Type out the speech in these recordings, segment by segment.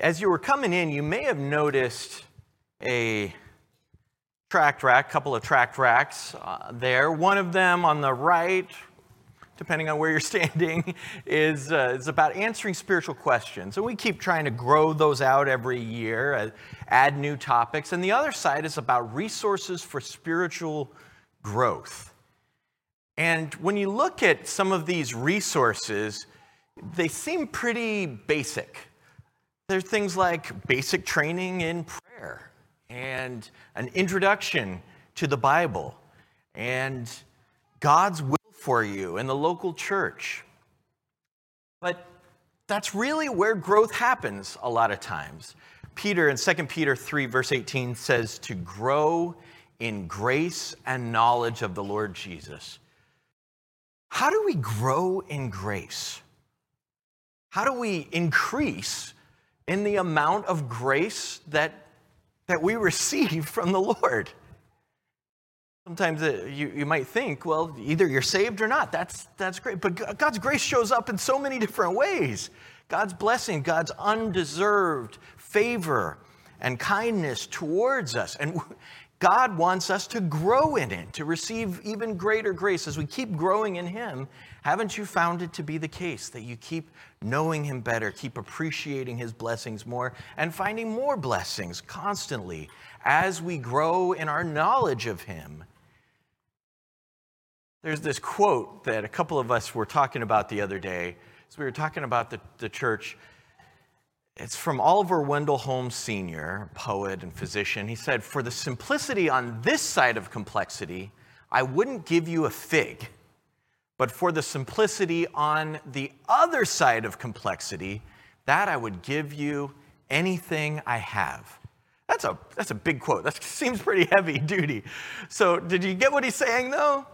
As you were coming in, you may have noticed a tract rack, couple of tract racks uh, there. One of them on the right, depending on where you're standing, is, uh, is about answering spiritual questions. And we keep trying to grow those out every year, uh, add new topics. And the other side is about resources for spiritual growth. And when you look at some of these resources, they seem pretty basic. There's things like basic training in prayer and an introduction to the Bible and God's will for you in the local church. But that's really where growth happens a lot of times. Peter in 2 Peter 3, verse 18 says to grow in grace and knowledge of the Lord Jesus. How do we grow in grace? How do we increase in the amount of grace that that we receive from the Lord. Sometimes it, you, you might think, well, either you're saved or not. That's, that's great. But God's grace shows up in so many different ways. God's blessing, God's undeserved favor and kindness towards us. And God wants us to grow in it, to receive even greater grace. As we keep growing in Him, haven't you found it to be the case that you keep knowing Him better, keep appreciating His blessings more, and finding more blessings constantly as we grow in our knowledge of Him? There's this quote that a couple of us were talking about the other day. So we were talking about the, the church it's from Oliver Wendell Holmes Sr., poet and physician. He said, For the simplicity on this side of complexity, I wouldn't give you a fig. But for the simplicity on the other side of complexity, that I would give you anything I have. That's a, that's a big quote. That seems pretty heavy duty. So, did you get what he's saying though?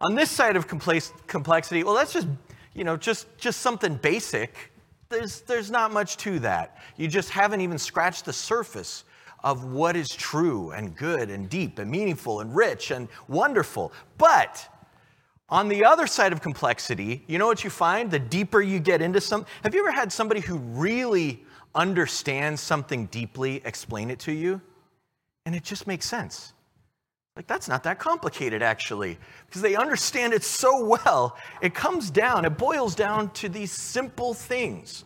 On this side of complexity, well, that's just, you know, just, just something basic there's, there's not much to that. You just haven't even scratched the surface of what is true and good and deep and meaningful and rich and wonderful. But on the other side of complexity, you know what you find? The deeper you get into something. Have you ever had somebody who really understands something deeply explain it to you? And it just makes sense. Like, that's not that complicated, actually, because they understand it so well. It comes down, it boils down to these simple things.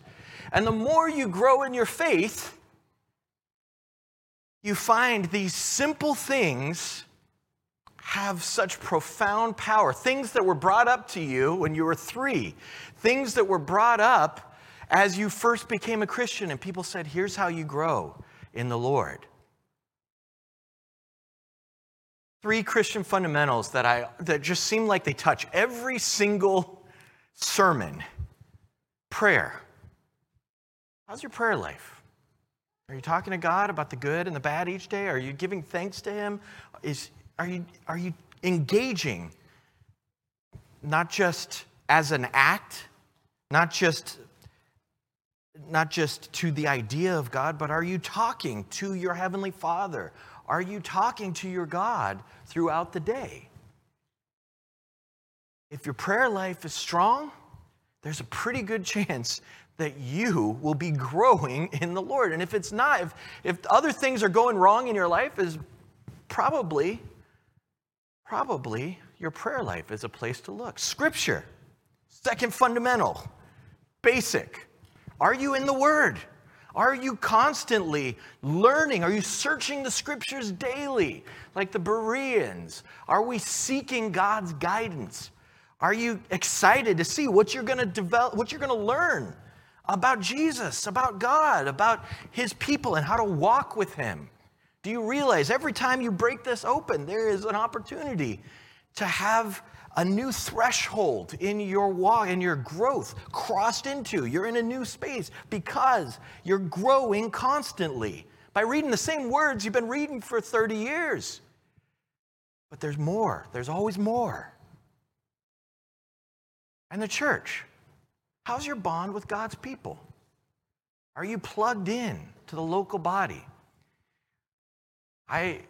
And the more you grow in your faith, you find these simple things have such profound power. Things that were brought up to you when you were three, things that were brought up as you first became a Christian, and people said, Here's how you grow in the Lord. Three Christian fundamentals that, I, that just seem like they touch every single sermon prayer. How's your prayer life? Are you talking to God about the good and the bad each day? Are you giving thanks to Him? Is, are, you, are you engaging not just as an act, not just not just to the idea of God, but are you talking to your heavenly Father? Are you talking to your God throughout the day? If your prayer life is strong, there's a pretty good chance that you will be growing in the Lord. And if it's not, if, if other things are going wrong in your life, is probably, probably your prayer life is a place to look. Scripture, second fundamental, basic. Are you in the Word? Are you constantly learning? Are you searching the scriptures daily, like the Bereans? Are we seeking God's guidance? Are you excited to see what you're going to develop, what you're going to learn about Jesus, about God, about His people, and how to walk with Him? Do you realize every time you break this open, there is an opportunity to have a new threshold in your walk, in your growth, crossed into. You're in a new space because you're growing constantly by reading the same words you've been reading for 30 years. But there's more, there's always more. And the church, how's your bond with God's people? Are you plugged in to the local body? I,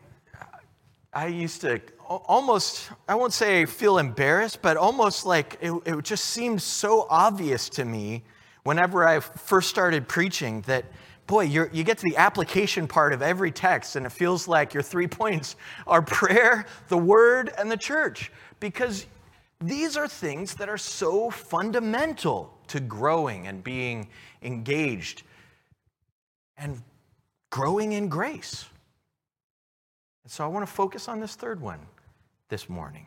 I used to almost, I won't say feel embarrassed, but almost like it, it just seemed so obvious to me whenever I first started preaching that boy, you get to the application part of every text, and it feels like your three points are prayer, the word, and the church. Because these are things that are so fundamental to growing and being engaged and growing in grace. And so I want to focus on this third one this morning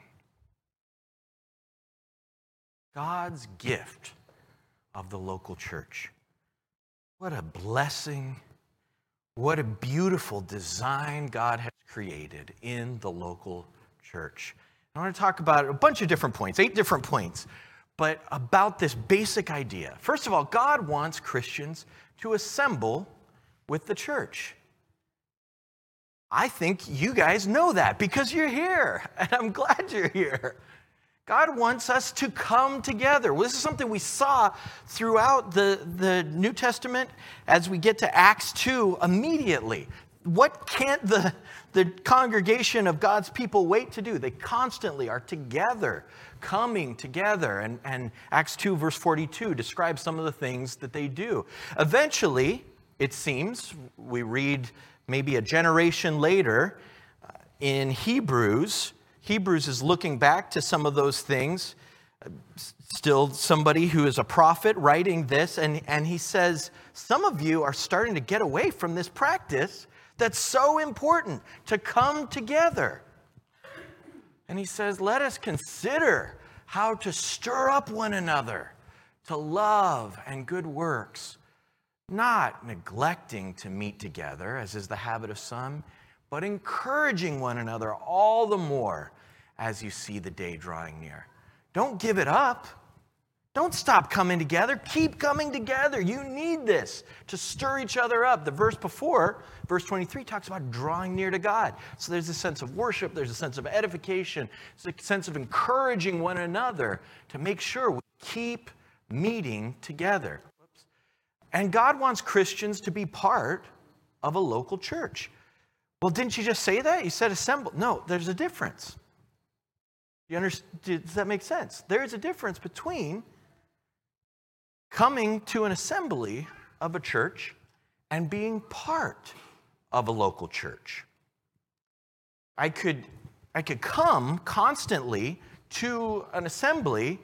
God's gift of the local church. What a blessing. What a beautiful design God has created in the local church. I want to talk about a bunch of different points, eight different points, but about this basic idea. First of all, God wants Christians to assemble with the church. I think you guys know that because you're here, and I'm glad you're here. God wants us to come together. Well, this is something we saw throughout the, the New Testament as we get to Acts 2 immediately. What can't the, the congregation of God's people wait to do? They constantly are together, coming together. And, and Acts 2, verse 42, describes some of the things that they do. Eventually, it seems, we read maybe a generation later uh, in Hebrews, Hebrews is looking back to some of those things. Still, somebody who is a prophet writing this, and, and he says, Some of you are starting to get away from this practice that's so important to come together. And he says, Let us consider how to stir up one another to love and good works, not neglecting to meet together, as is the habit of some but encouraging one another all the more as you see the day drawing near. Don't give it up. Don't stop coming together. Keep coming together. You need this to stir each other up. The verse before, verse 23, talks about drawing near to God. So there's a sense of worship, there's a sense of edification, there's a sense of encouraging one another to make sure we keep meeting together. And God wants Christians to be part of a local church. Well, didn't you just say that? You said assemble. No, there's a difference. You understand? Does that make sense? There's a difference between coming to an assembly of a church and being part of a local church. I could, I could come constantly to an assembly,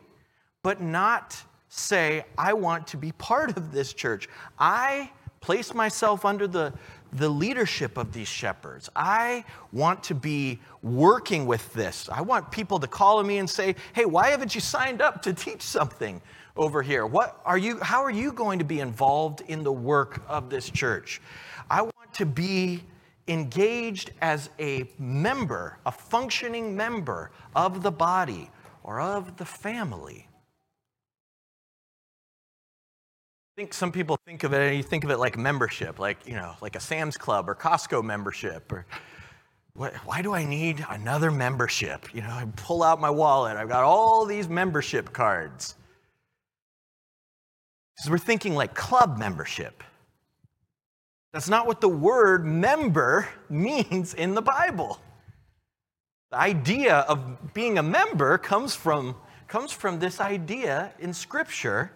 but not say, I want to be part of this church. I place myself under the, the leadership of these shepherds. I want to be working with this. I want people to call me and say, "Hey, why haven't you signed up to teach something over here? What are you how are you going to be involved in the work of this church?" I want to be engaged as a member, a functioning member of the body or of the family. Think some people think of it, and you think of it like membership, like, you know, like a Sam's Club or Costco membership, or why do I need another membership? You know, I pull out my wallet, I've got all these membership cards. Because we're thinking like club membership. That's not what the word member means in the Bible. The idea of being a member comes from, comes from this idea in Scripture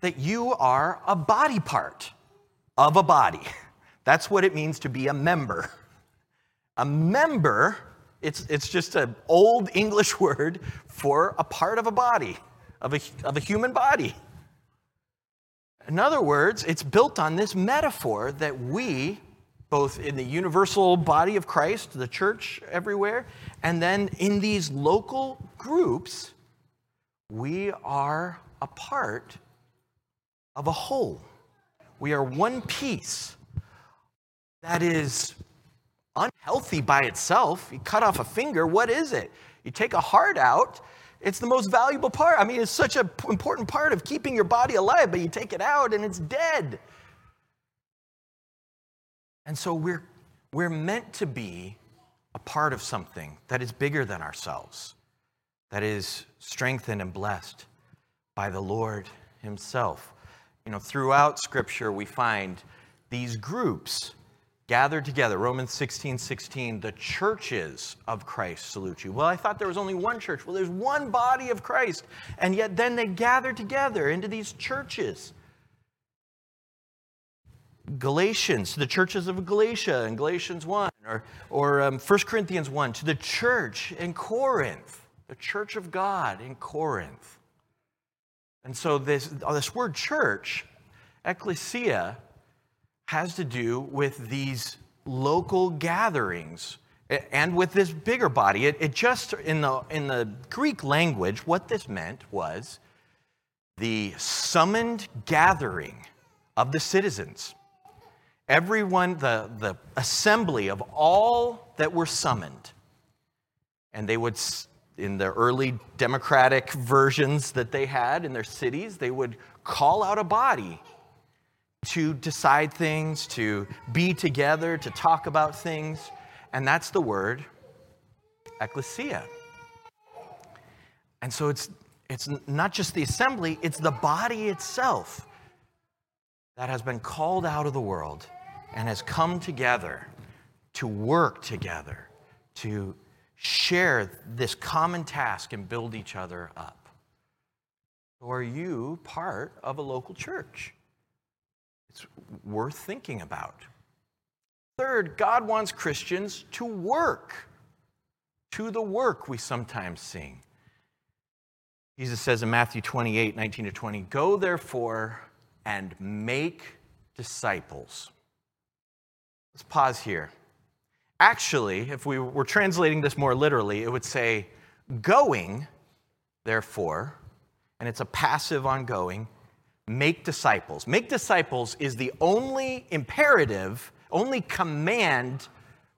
that you are a body part of a body. That's what it means to be a member. A member, it's, it's just an old English word for a part of a body, of a, of a human body. In other words, it's built on this metaphor that we, both in the universal body of Christ, the church everywhere, and then in these local groups, we are a part of a whole. We are one piece that is unhealthy by itself. You cut off a finger, what is it? You take a heart out, it's the most valuable part. I mean, it's such an important part of keeping your body alive, but you take it out and it's dead. And so we're, we're meant to be a part of something that is bigger than ourselves, that is strengthened and blessed by the Lord Himself. You know, throughout Scripture, we find these groups gathered together. Romans 16, 16, the churches of Christ salute you. Well, I thought there was only one church. Well, there's one body of Christ. And yet then they gather together into these churches. Galatians, to the churches of Galatia in Galatians 1, or, or um, 1 Corinthians 1, to the church in Corinth, the church of God in Corinth. And so this, uh, this word church, ecclesia, has to do with these local gatherings and with this bigger body. It, it just, in the, in the Greek language, what this meant was the summoned gathering of the citizens. Everyone, the, the assembly of all that were summoned. And they would, in the early democratic versions that they had in their cities, they would call out a body to decide things, to be together, to talk about things. And that's the word ecclesia. And so it's, it's not just the assembly, it's the body itself that has been called out of the world and has come together to work together, to share this common task and build each other up. So are you part of a local church? It's worth thinking about. Third, God wants Christians to work. To the work, we sometimes sing. Jesus says in Matthew 28 19 to 20, Go therefore and make disciples. Let's pause here. Actually, if we were translating this more literally, it would say, Going, therefore, and it's a passive ongoing, make disciples. Make disciples is the only imperative, only command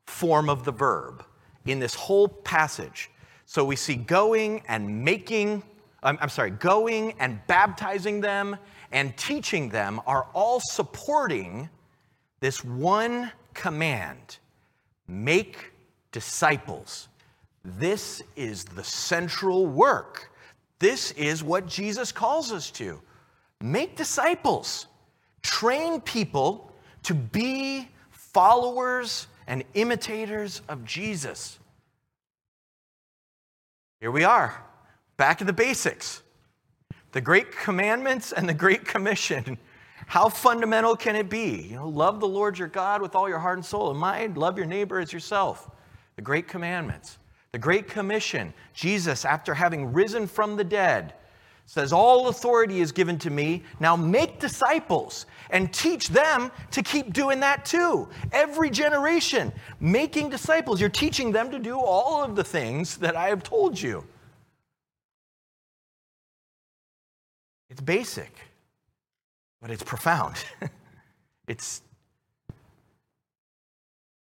form of the verb in this whole passage. So we see going and making, I'm, I'm, sorry, going and baptizing them and teaching them are all supporting this one command make disciples. This is the central work. This is what Jesus calls us to. Make disciples, train people to be followers and imitators of Jesus. Here we are, back to the basics. The great commandments and the great commission. How fundamental can it be? You know, love the Lord your God with all your heart and soul and mind, love your neighbor as yourself. The great commandments. The great commission. Jesus, after having risen from the dead, says, All authority is given to me. Now make disciples and teach them to keep doing that too. Every generation, making disciples. You're teaching them to do all of the things that I have told you. It's basic, but it's profound. it's,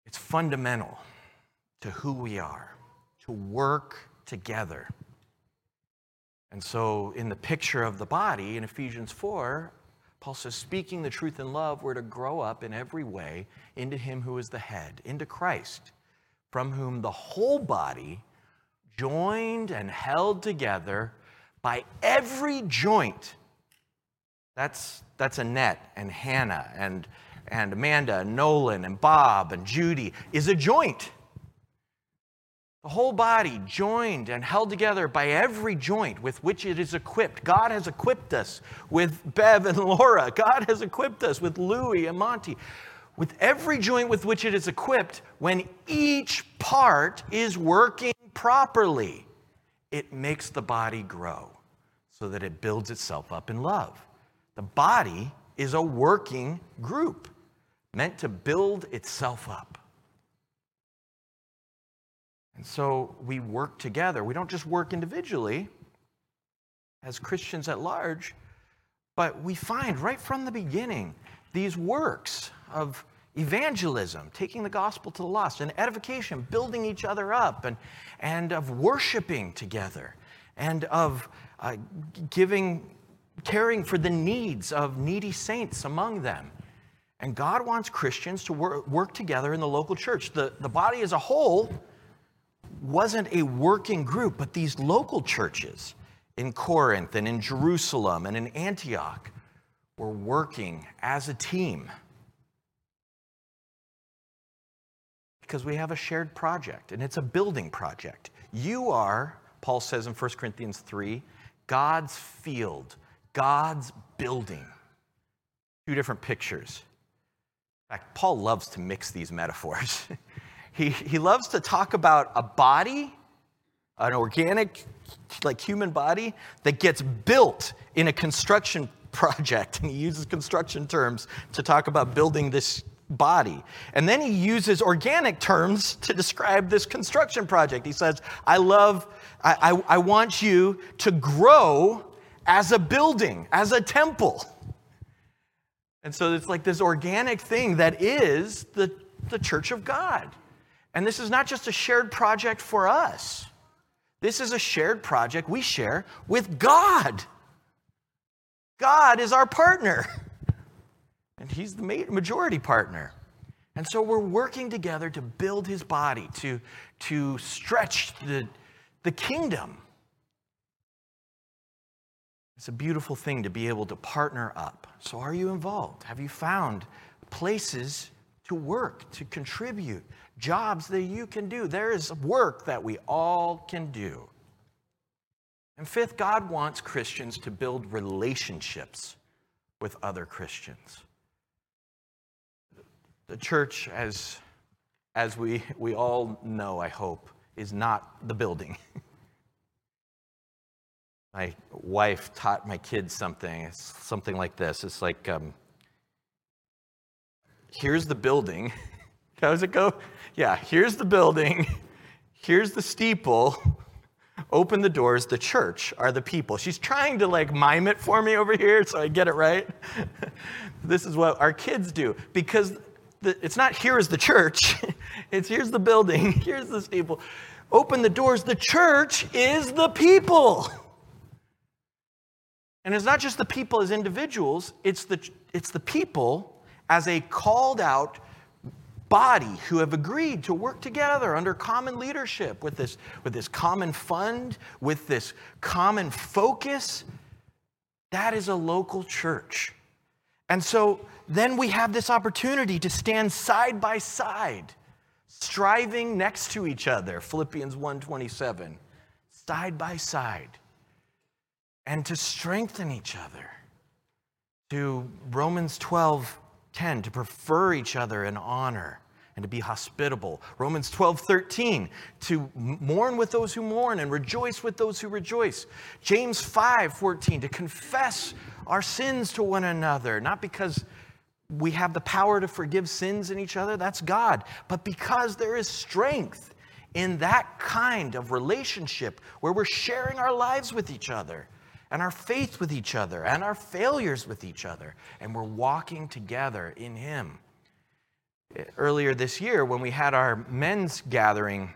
it's fundamental to who we are, to work together. And so, in the picture of the body in Ephesians 4, Paul says, speaking the truth in love, we're to grow up in every way into Him who is the head, into Christ, from whom the whole body, joined and held together by every joint. That's, that's Annette and Hannah and, and Amanda and Nolan and Bob and Judy, is a joint. The whole body joined and held together by every joint with which it is equipped. God has equipped us with Bev and Laura. God has equipped us with Louie and Monty. With every joint with which it is equipped, when each part is working properly, it makes the body grow so that it builds itself up in love. The body is a working group meant to build itself up. And so we work together. We don't just work individually as Christians at large, but we find right from the beginning these works of evangelism, taking the gospel to the lost, and edification, building each other up, and, and of worshiping together, and of uh, giving, caring for the needs of needy saints among them. And God wants Christians to work, work together in the local church. The, the body as a whole wasn't a working group, but these local churches in Corinth and in Jerusalem and in Antioch were working as a team. Because we have a shared project, and it's a building project. You are, Paul says in 1 Corinthians 3, God's field, God's building. Two different pictures. In fact, Paul loves to mix these metaphors. he, he loves to talk about a body, an organic, like human body, that gets built in a construction project. And he uses construction terms to talk about building this body. And then he uses organic terms to describe this construction project. He says, I love, I, I, I want you to grow as a building, as a temple. And so it's like this organic thing that is the, the church of God. And this is not just a shared project for us, this is a shared project we share with God. God is our partner, and He's the majority partner. And so we're working together to build His body, to, to stretch the, the kingdom. It's a beautiful thing to be able to partner up. So, are you involved? Have you found places to work, to contribute, jobs that you can do? There is work that we all can do. And fifth, God wants Christians to build relationships with other Christians. The church, as, as we, we all know, I hope, is not the building. my wife taught my kids something. It's something like this. It's like, um, here's the building. How does it go? Yeah, here's the building. Here's the steeple. Open the doors. The church are the people. She's trying to like mime it for me over here so I get it right. this is what our kids do because the, it's not here is the church, it's here's the building, here's the steeple. Open the doors. The church is the people. And it's not just the people as individuals, it's the, it's the people as a called out body who have agreed to work together under common leadership with this, with this common fund, with this common focus. That is a local church. And so then we have this opportunity to stand side by side, striving next to each other, Philippians 1:27, side by side and to strengthen each other. To Romans 12, 10, to prefer each other in honor and to be hospitable. Romans 12, 13, to mourn with those who mourn and rejoice with those who rejoice. James 5, 14, to confess our sins to one another, not because we have the power to forgive sins in each other, that's God, but because there is strength in that kind of relationship where we're sharing our lives with each other and our faith with each other and our failures with each other. And we're walking together in Him. Earlier this year, when we had our men's gathering,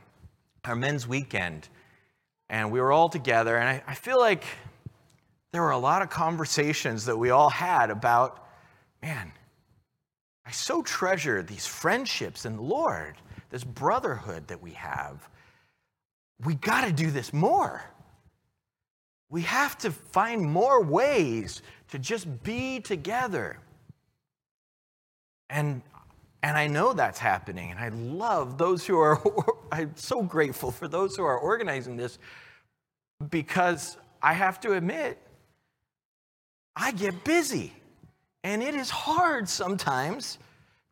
our men's weekend, and we were all together, and I, I feel like there were a lot of conversations that we all had about, man, I so treasure these friendships in the Lord, this brotherhood that we have. We got to do this more. We have to find more ways to just be together. And, and I know that's happening. And I love those who are, I'm so grateful for those who are organizing this because I have to admit, I get busy. And it is hard sometimes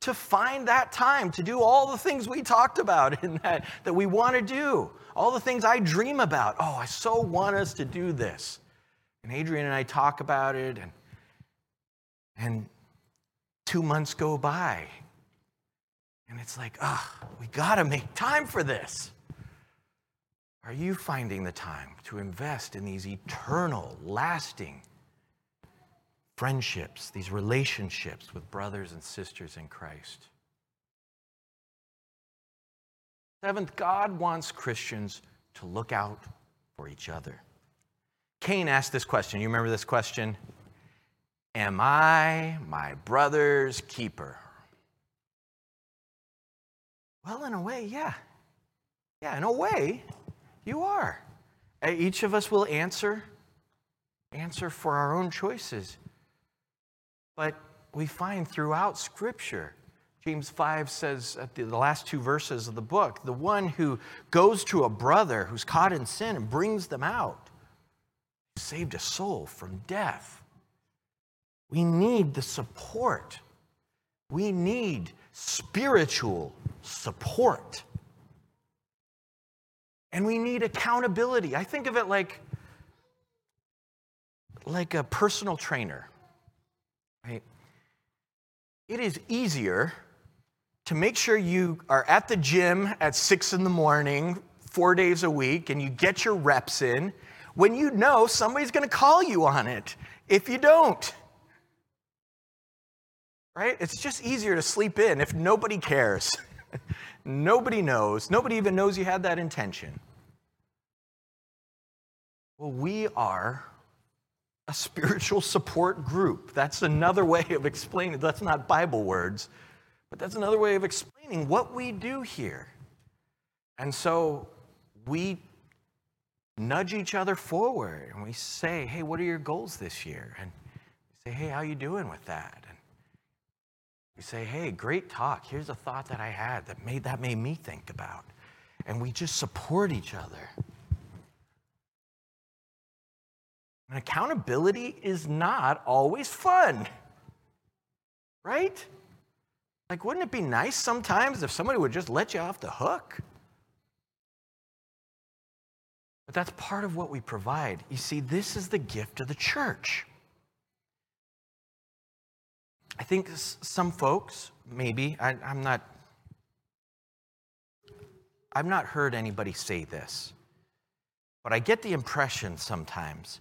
to find that time to do all the things we talked about and that, that we want to do all the things I dream about. Oh, I so want us to do this. And Adrian and I talk about it, and, and two months go by. And it's like, ah, we got to make time for this. Are you finding the time to invest in these eternal, lasting friendships, these relationships with brothers and sisters in Christ? Seventh, God wants Christians to look out for each other. Cain asked this question. You remember this question? Am I my brother's keeper? Well, in a way, yeah. Yeah, in a way, you are. Each of us will answer answer for our own choices. But we find throughout scripture James 5 says at the, last two verses of the book the one who goes to a brother who's caught in sin and brings them out saved a soul from death. We need the support. We need spiritual support. And we need accountability. I think of it like, like a personal trainer, right? It is easier to make sure you are at the gym at six in the morning, four days a week, and you get your reps in when you know somebody's going to call you on it if you don't. Right? It's just easier to sleep in if nobody cares. nobody knows. Nobody even knows you had that intention. Well, we are a spiritual support group. That's another way of explaining. That's not Bible words, but that's another way of explaining what we do here. And so we nudge each other forward and we say, "Hey, what are your goals this year?" And we say, "Hey, how are you doing with that?" And we say, hey, great talk. Here's a thought that I had that made, that made me think about. And we just support each other. And accountability is not always fun, right? Like, wouldn't it be nice sometimes if somebody would just let you off the hook? But that's part of what we provide. You see, this is the gift of the church. I think some folks, maybe, I, am not, I've not heard anybody say this, but I get the impression sometimes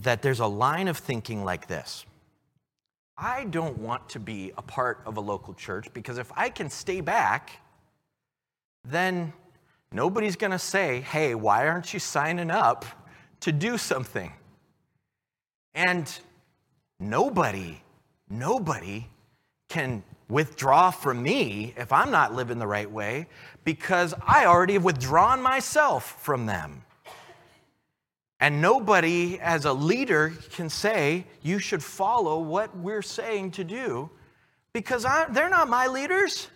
that there's a line of thinking like this. I don't want to be a part of a local church because if I can stay back, then nobody's going to say, hey, why aren't you signing up to do something? And nobody Nobody can withdraw from me if I'm not living the right way because I already have withdrawn myself from them. And nobody, as a leader, can say, you should follow what we're saying to do because I, they're not my leaders.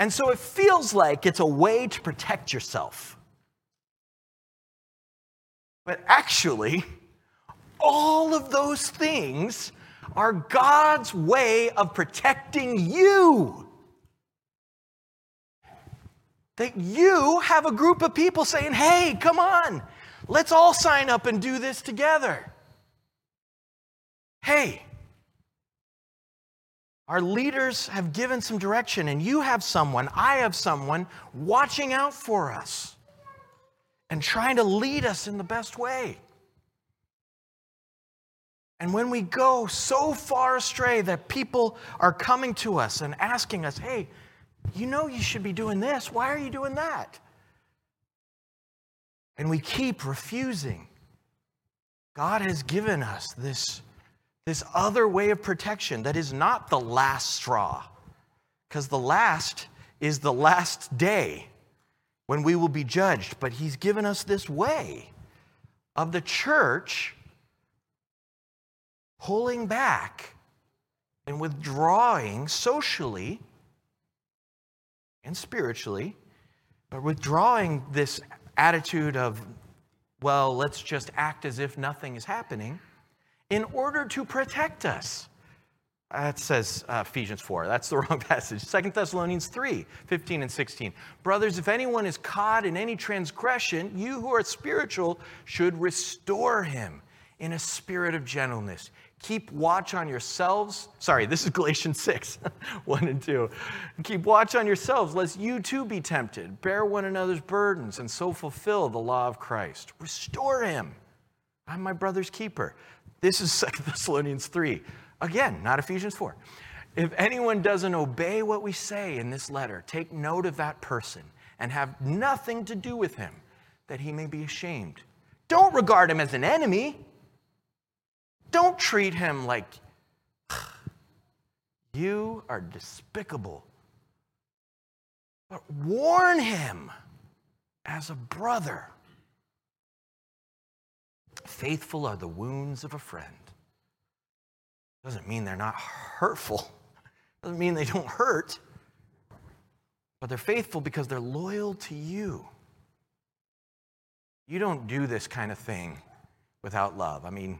And so it feels like it's a way to protect yourself. But actually, all of those things are God's way of protecting you. That you have a group of people saying, hey, come on, let's all sign up and do this together. Hey, our leaders have given some direction, and you have someone, I have someone watching out for us and trying to lead us in the best way. And when we go so far astray that people are coming to us and asking us, hey, you know you should be doing this. Why are you doing that? And we keep refusing. God has given us this, this other way of protection that is not the last straw, because the last is the last day when we will be judged. But He's given us this way of the church pulling back and withdrawing socially and spiritually, but withdrawing this attitude of, well, let's just act as if nothing is happening in order to protect us. That says uh, Ephesians 4. That's the wrong passage. Second Thessalonians 3 15 and 16. Brothers, if anyone is caught in any transgression, you who are spiritual should restore him in a spirit of gentleness. Keep watch on yourselves. Sorry, this is Galatians 6, 1 and 2. Keep watch on yourselves, lest you too be tempted. Bear one another's burdens and so fulfill the law of Christ. Restore him. I'm my brother's keeper. This is 2 Thessalonians 3. Again, not Ephesians 4. If anyone doesn't obey what we say in this letter, take note of that person and have nothing to do with him, that he may be ashamed. Don't regard him as an enemy don't treat him like you are despicable. But warn him as a brother. Faithful are the wounds of a friend. Doesn't mean they're not hurtful, doesn't mean they don't hurt, but they're faithful because they're loyal to you. You don't do this kind of thing without love. I mean,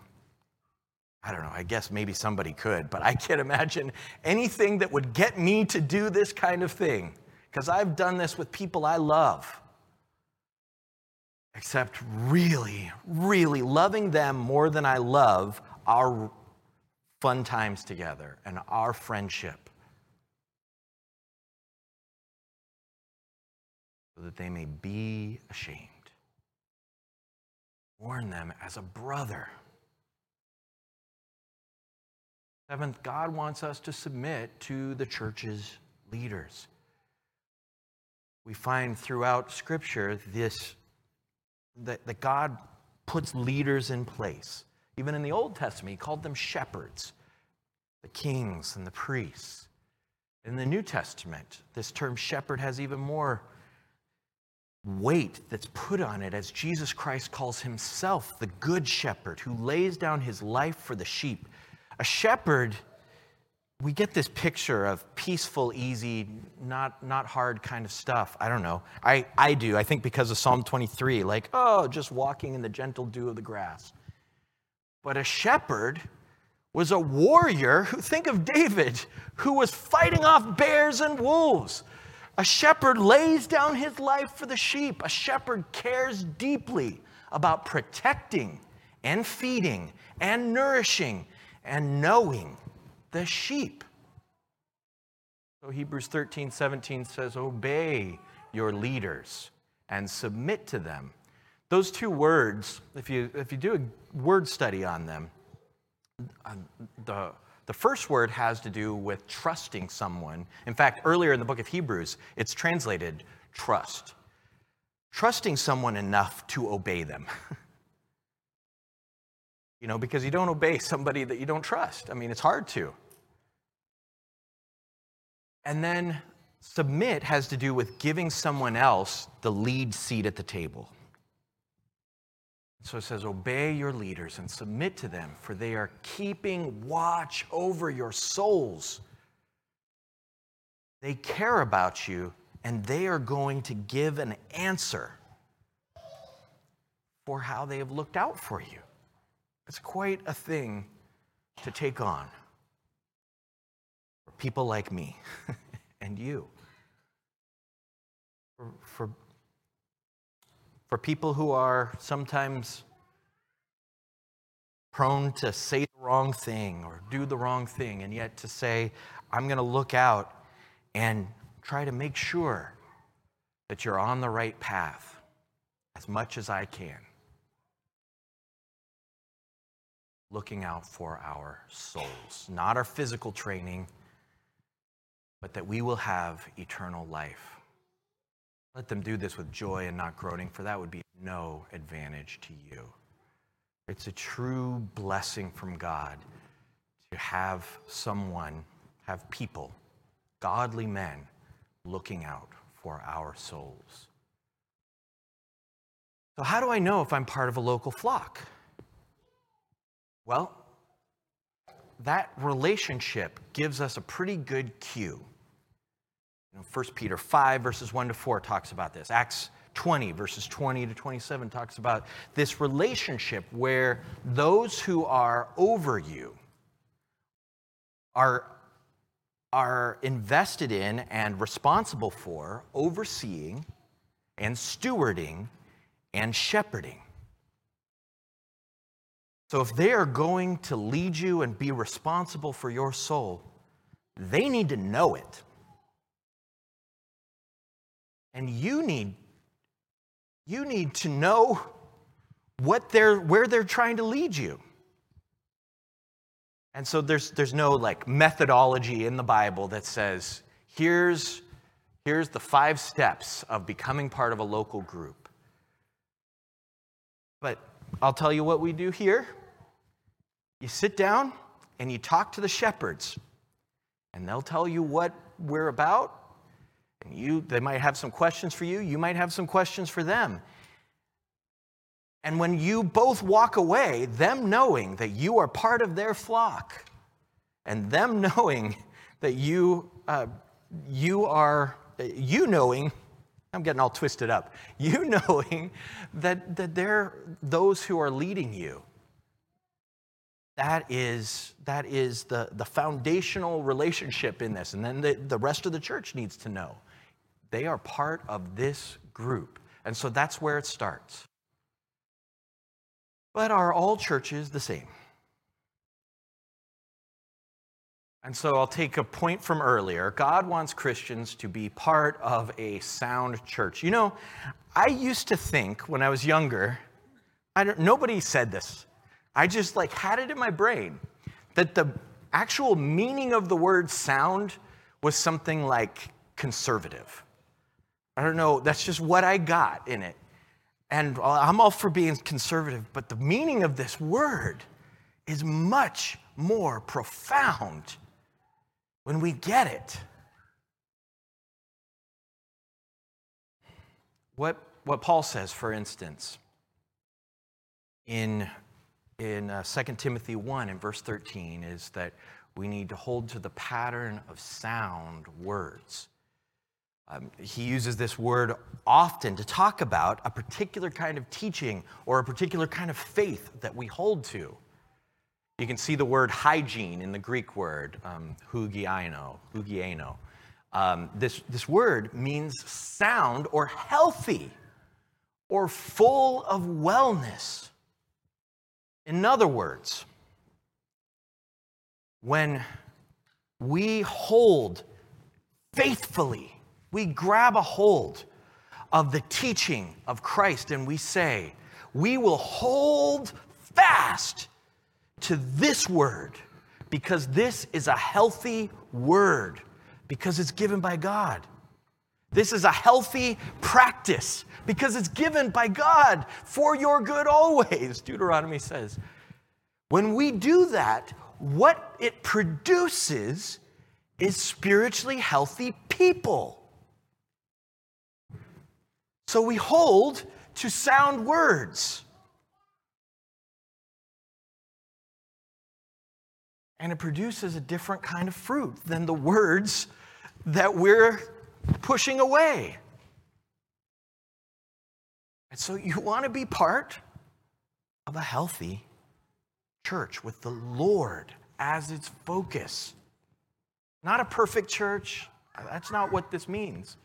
I don't know, I guess maybe somebody could, but I can't imagine anything that would get me to do this kind of thing because I've done this with people I love. Except really, really loving them more than I love our fun times together and our friendship. So that they may be ashamed. Warn them as a brother. Seventh, God wants us to submit to the church's leaders. We find throughout Scripture this that, that God puts leaders in place. Even in the Old Testament, he called them shepherds, the kings and the priests. In the New Testament, this term shepherd has even more weight that's put on it as Jesus Christ calls himself the good shepherd who lays down his life for the sheep. A shepherd, we get this picture of peaceful, easy, not, not hard kind of stuff. I don't know. I, I do. I think because of Psalm 23, like, oh, just walking in the gentle dew of the grass. But a shepherd was a warrior who, think of David, who was fighting off bears and wolves. A shepherd lays down his life for the sheep. A shepherd cares deeply about protecting and feeding and nourishing and knowing the sheep. So Hebrews 13, 17 says, Obey your leaders and submit to them. Those two words, if you, if you do a word study on them, uh, the, the first word has to do with trusting someone. In fact, earlier in the book of Hebrews, it's translated trust. Trusting someone enough to obey them. you know, because you don't obey somebody that you don't trust. I mean, it's hard to. And then submit has to do with giving someone else the lead seat at the table. So it says, Obey your leaders and submit to them, for they are keeping watch over your souls. They care about you, and they are going to give an answer for how they have looked out for you. It's quite a thing to take on for people like me and you. For, for, for people who are sometimes prone to say the wrong thing or do the wrong thing, and yet to say, I'm going to look out and try to make sure that you're on the right path as much as I can. Looking out for our souls, not our physical training, but that we will have eternal life. Let them do this with joy and not groaning, for that would be no advantage to you. It's a true blessing from God to have someone, have people, godly men, looking out for our souls. So, how do I know if I'm part of a local flock? Well, that relationship gives us a pretty good cue. You know, 1 Peter 5, verses 1 to 4 talks about this. Acts 20, verses 20 to 27 talks about this relationship where those who are over you are, are invested in and responsible for overseeing and stewarding and shepherding. So if they are going to lead you and be responsible for your soul, they need to know it. And you need you need to know what they're where they're trying to lead you. And so there's there's no like methodology in the Bible that says here's here's the five steps of becoming part of a local group. I'll tell you what we do here. You sit down and you talk to the shepherds, and they'll tell you what we're about. And you, they might have some questions for you, you might have some questions for them. And when you both walk away, them knowing that you are part of their flock, and them knowing that you, uh, you are, you knowing I'm getting all twisted up. You knowing that, that they're those who are leading you. That is, that is the, the foundational relationship in this. And then the, the rest of the church needs to know they are part of this group. And so that's where it starts. But are all churches the same? And so I'll take a point from earlier. God wants Christians to be part of a sound church. You know, I used to think when I was younger, I don't, nobody said this. I just like had it in my brain that the actual meaning of the word sound was something like conservative. I don't know, that's just what I got in it. And I'm all for being conservative, but the meaning of this word is much more profound when we get it. What, what Paul says, for instance, in, in uh, 2 Timothy 1 in verse 13 is that we need to hold to the pattern of sound words. Um, he uses this word often to talk about a particular kind of teaching or a particular kind of faith that we hold to. You can see the word hygiene in the Greek word, um, hugiaino, hugieno. Um, this, this word means sound or healthy or full of wellness. In other words, when we hold faithfully, we grab a hold of the teaching of Christ and we say, we will hold fast to this word because this is a healthy word because it's given by God. This is a healthy practice because it's given by God for your good always, Deuteronomy says. When we do that, what it produces is spiritually healthy people. So we hold to sound words. And it produces a different kind of fruit than the words that we're pushing away. And so you want to be part of a healthy church with the Lord as its focus. Not a perfect church. That's not what this means.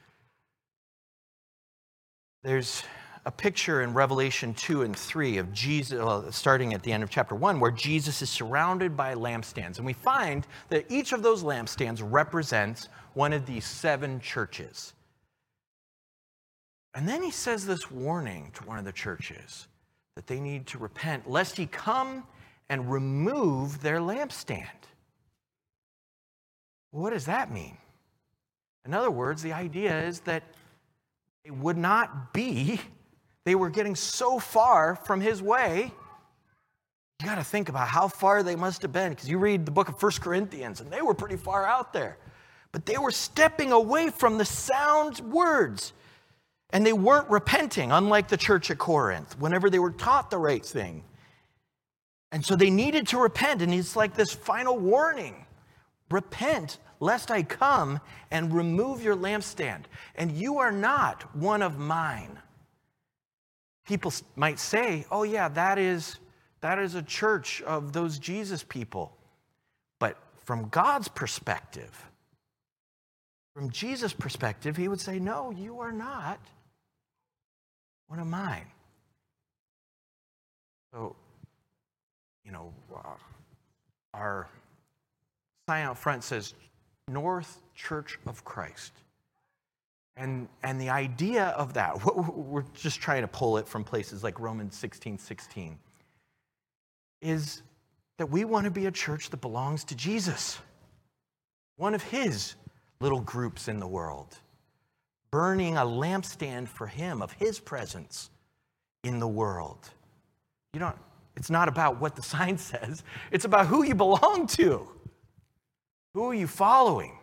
There's a picture in Revelation 2 and 3 of Jesus, starting at the end of chapter 1, where Jesus is surrounded by lampstands. And we find that each of those lampstands represents one of these seven churches. And then he says this warning to one of the churches that they need to repent, lest he come and remove their lampstand. What does that mean? In other words, the idea is that it would not be they were getting so far from his way. You got to think about how far they must have been because you read the book of First Corinthians and they were pretty far out there. But they were stepping away from the sound words and they weren't repenting, unlike the church at Corinth, whenever they were taught the right thing. And so they needed to repent. And it's like this final warning repent, lest I come and remove your lampstand. And you are not one of mine people might say, oh, yeah, that is, that is a church of those Jesus people. But from God's perspective, from Jesus' perspective, he would say, no, you are not one of mine. So, you know, uh, our sign out front says North Church of Christ. And, and the idea of that, we're just trying to pull it from places like Romans 16 16, is that we want to be a church that belongs to Jesus, one of his little groups in the world, burning a lampstand for him of his presence in the world. You know, it's not about what the sign says, it's about who you belong to. Who are you following?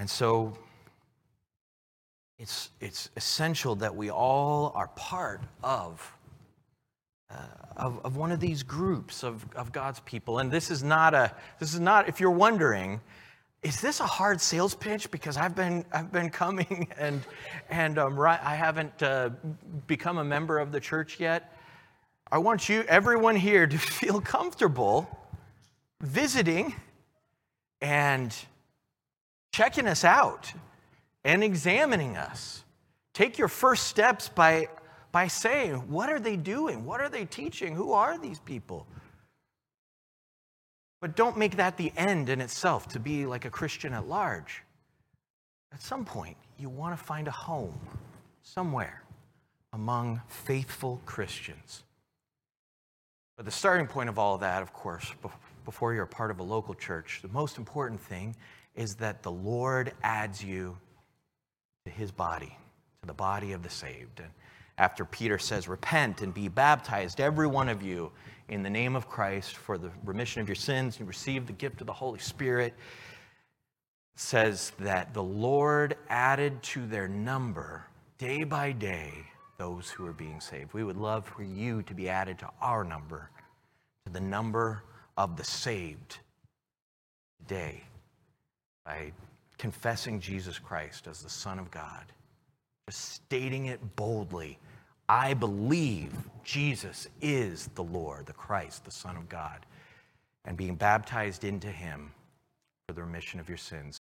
And so it's, it's essential that we all are part of, uh, of, of, one of these groups of, of God's people. And this is not a, this is not, if you're wondering, is this a hard sales pitch? Because I've been, I've been coming and, and um, right, I haven't uh, become a member of the church yet. I want you, everyone here, to feel comfortable visiting and checking us out and examining us. Take your first steps by, by saying, What are they doing? What are they teaching? Who are these people? But don't make that the end in itself to be like a Christian at large. At some point, you want to find a home somewhere among faithful Christians. But the starting point of all of that, of course, before you're a part of a local church, the most important thing is that the Lord adds you to his body, to the body of the saved. And after Peter says, Repent and be baptized, every one of you, in the name of Christ for the remission of your sins, you receive the gift of the Holy Spirit, says that the Lord added to their number day by day those who are being saved. We would love for you to be added to our number, to the number of the saved today by confessing Jesus Christ as the Son of God, just stating it boldly. I believe Jesus is the Lord, the Christ, the Son of God, and being baptized into him for the remission of your sins.